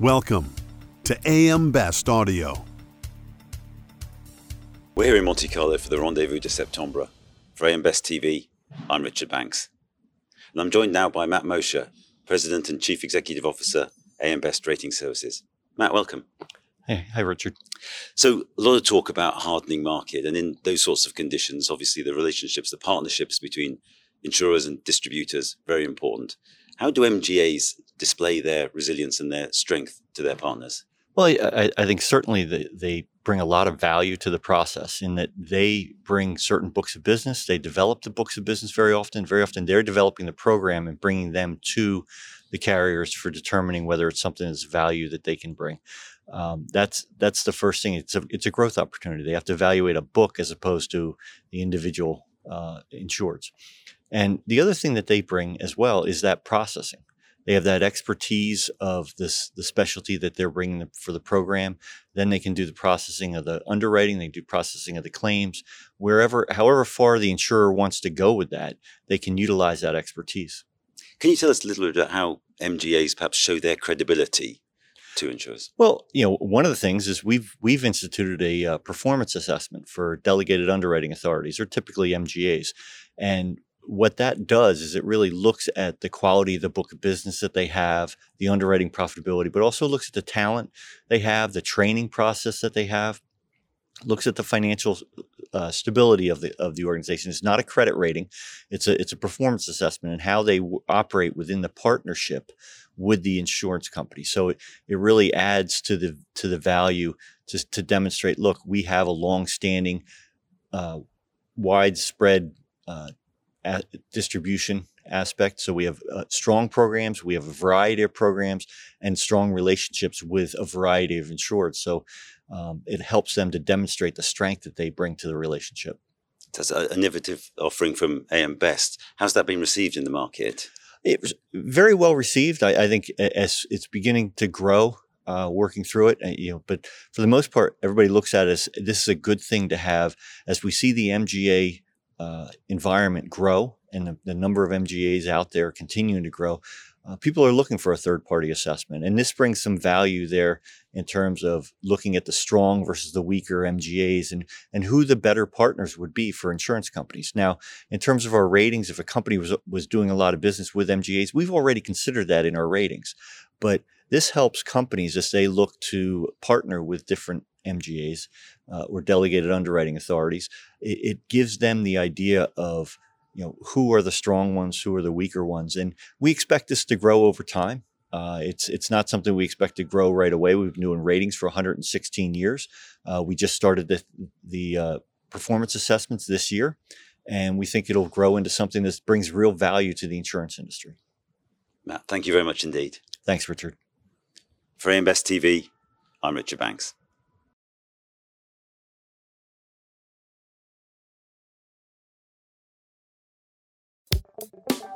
Welcome to AM Best Audio. We're here in Monte Carlo for the Rendezvous de Septembre. For AM Best TV, I'm Richard Banks. And I'm joined now by Matt Mosher, President and Chief Executive Officer, AM Best Rating Services. Matt, welcome. Hey, hi, Richard. So, a lot of talk about hardening market, and in those sorts of conditions, obviously the relationships, the partnerships between insurers and distributors, very important. How do MGAs display their resilience and their strength to their partners? Well, I, I think certainly they, they bring a lot of value to the process in that they bring certain books of business. They develop the books of business very often. Very often, they're developing the program and bringing them to the carriers for determining whether it's something that's value that they can bring. Um, that's that's the first thing. It's a it's a growth opportunity. They have to evaluate a book as opposed to the individual uh, insureds. And the other thing that they bring as well is that processing. They have that expertise of this the specialty that they're bringing for the program. Then they can do the processing of the underwriting. They do processing of the claims. Wherever, however far the insurer wants to go with that, they can utilize that expertise. Can you tell us a little bit about how MGAs perhaps show their credibility to insurers? Well, you know, one of the things is we've we've instituted a uh, performance assessment for delegated underwriting authorities, or typically MGAs, and what that does is it really looks at the quality of the book of business that they have, the underwriting profitability, but also looks at the talent they have, the training process that they have, looks at the financial uh, stability of the of the organization. It's not a credit rating; it's a it's a performance assessment and how they w- operate within the partnership with the insurance company. So it, it really adds to the to the value to to demonstrate. Look, we have a long standing, uh, widespread uh, distribution aspect. So we have uh, strong programs, we have a variety of programs, and strong relationships with a variety of insureds. So um, it helps them to demonstrate the strength that they bring to the relationship. That's an innovative offering from AM Best. How's that been received in the market? It was very well received. I, I think as it's beginning to grow, uh, working through it. You know, but for the most part, everybody looks at it as this is a good thing to have. As we see the MGA uh, environment grow and the, the, number of MGAs out there continuing to grow, uh, people are looking for a third party assessment. And this brings some value there in terms of looking at the strong versus the weaker MGAs and, and who the better partners would be for insurance companies. Now, in terms of our ratings, if a company was, was doing a lot of business with MGAs, we've already considered that in our ratings. But this helps companies as they look to partner with different MGAs uh, or delegated underwriting authorities. It, it, gives them the idea of you know who are the strong ones, who are the weaker ones, and we expect this to grow over time. Uh, it's it's not something we expect to grow right away. We've been doing ratings for 116 years. Uh, we just started the the uh, performance assessments this year, and we think it'll grow into something that brings real value to the insurance industry. Matt, thank you very much indeed. Thanks, Richard. For AM TV, I'm Richard Banks.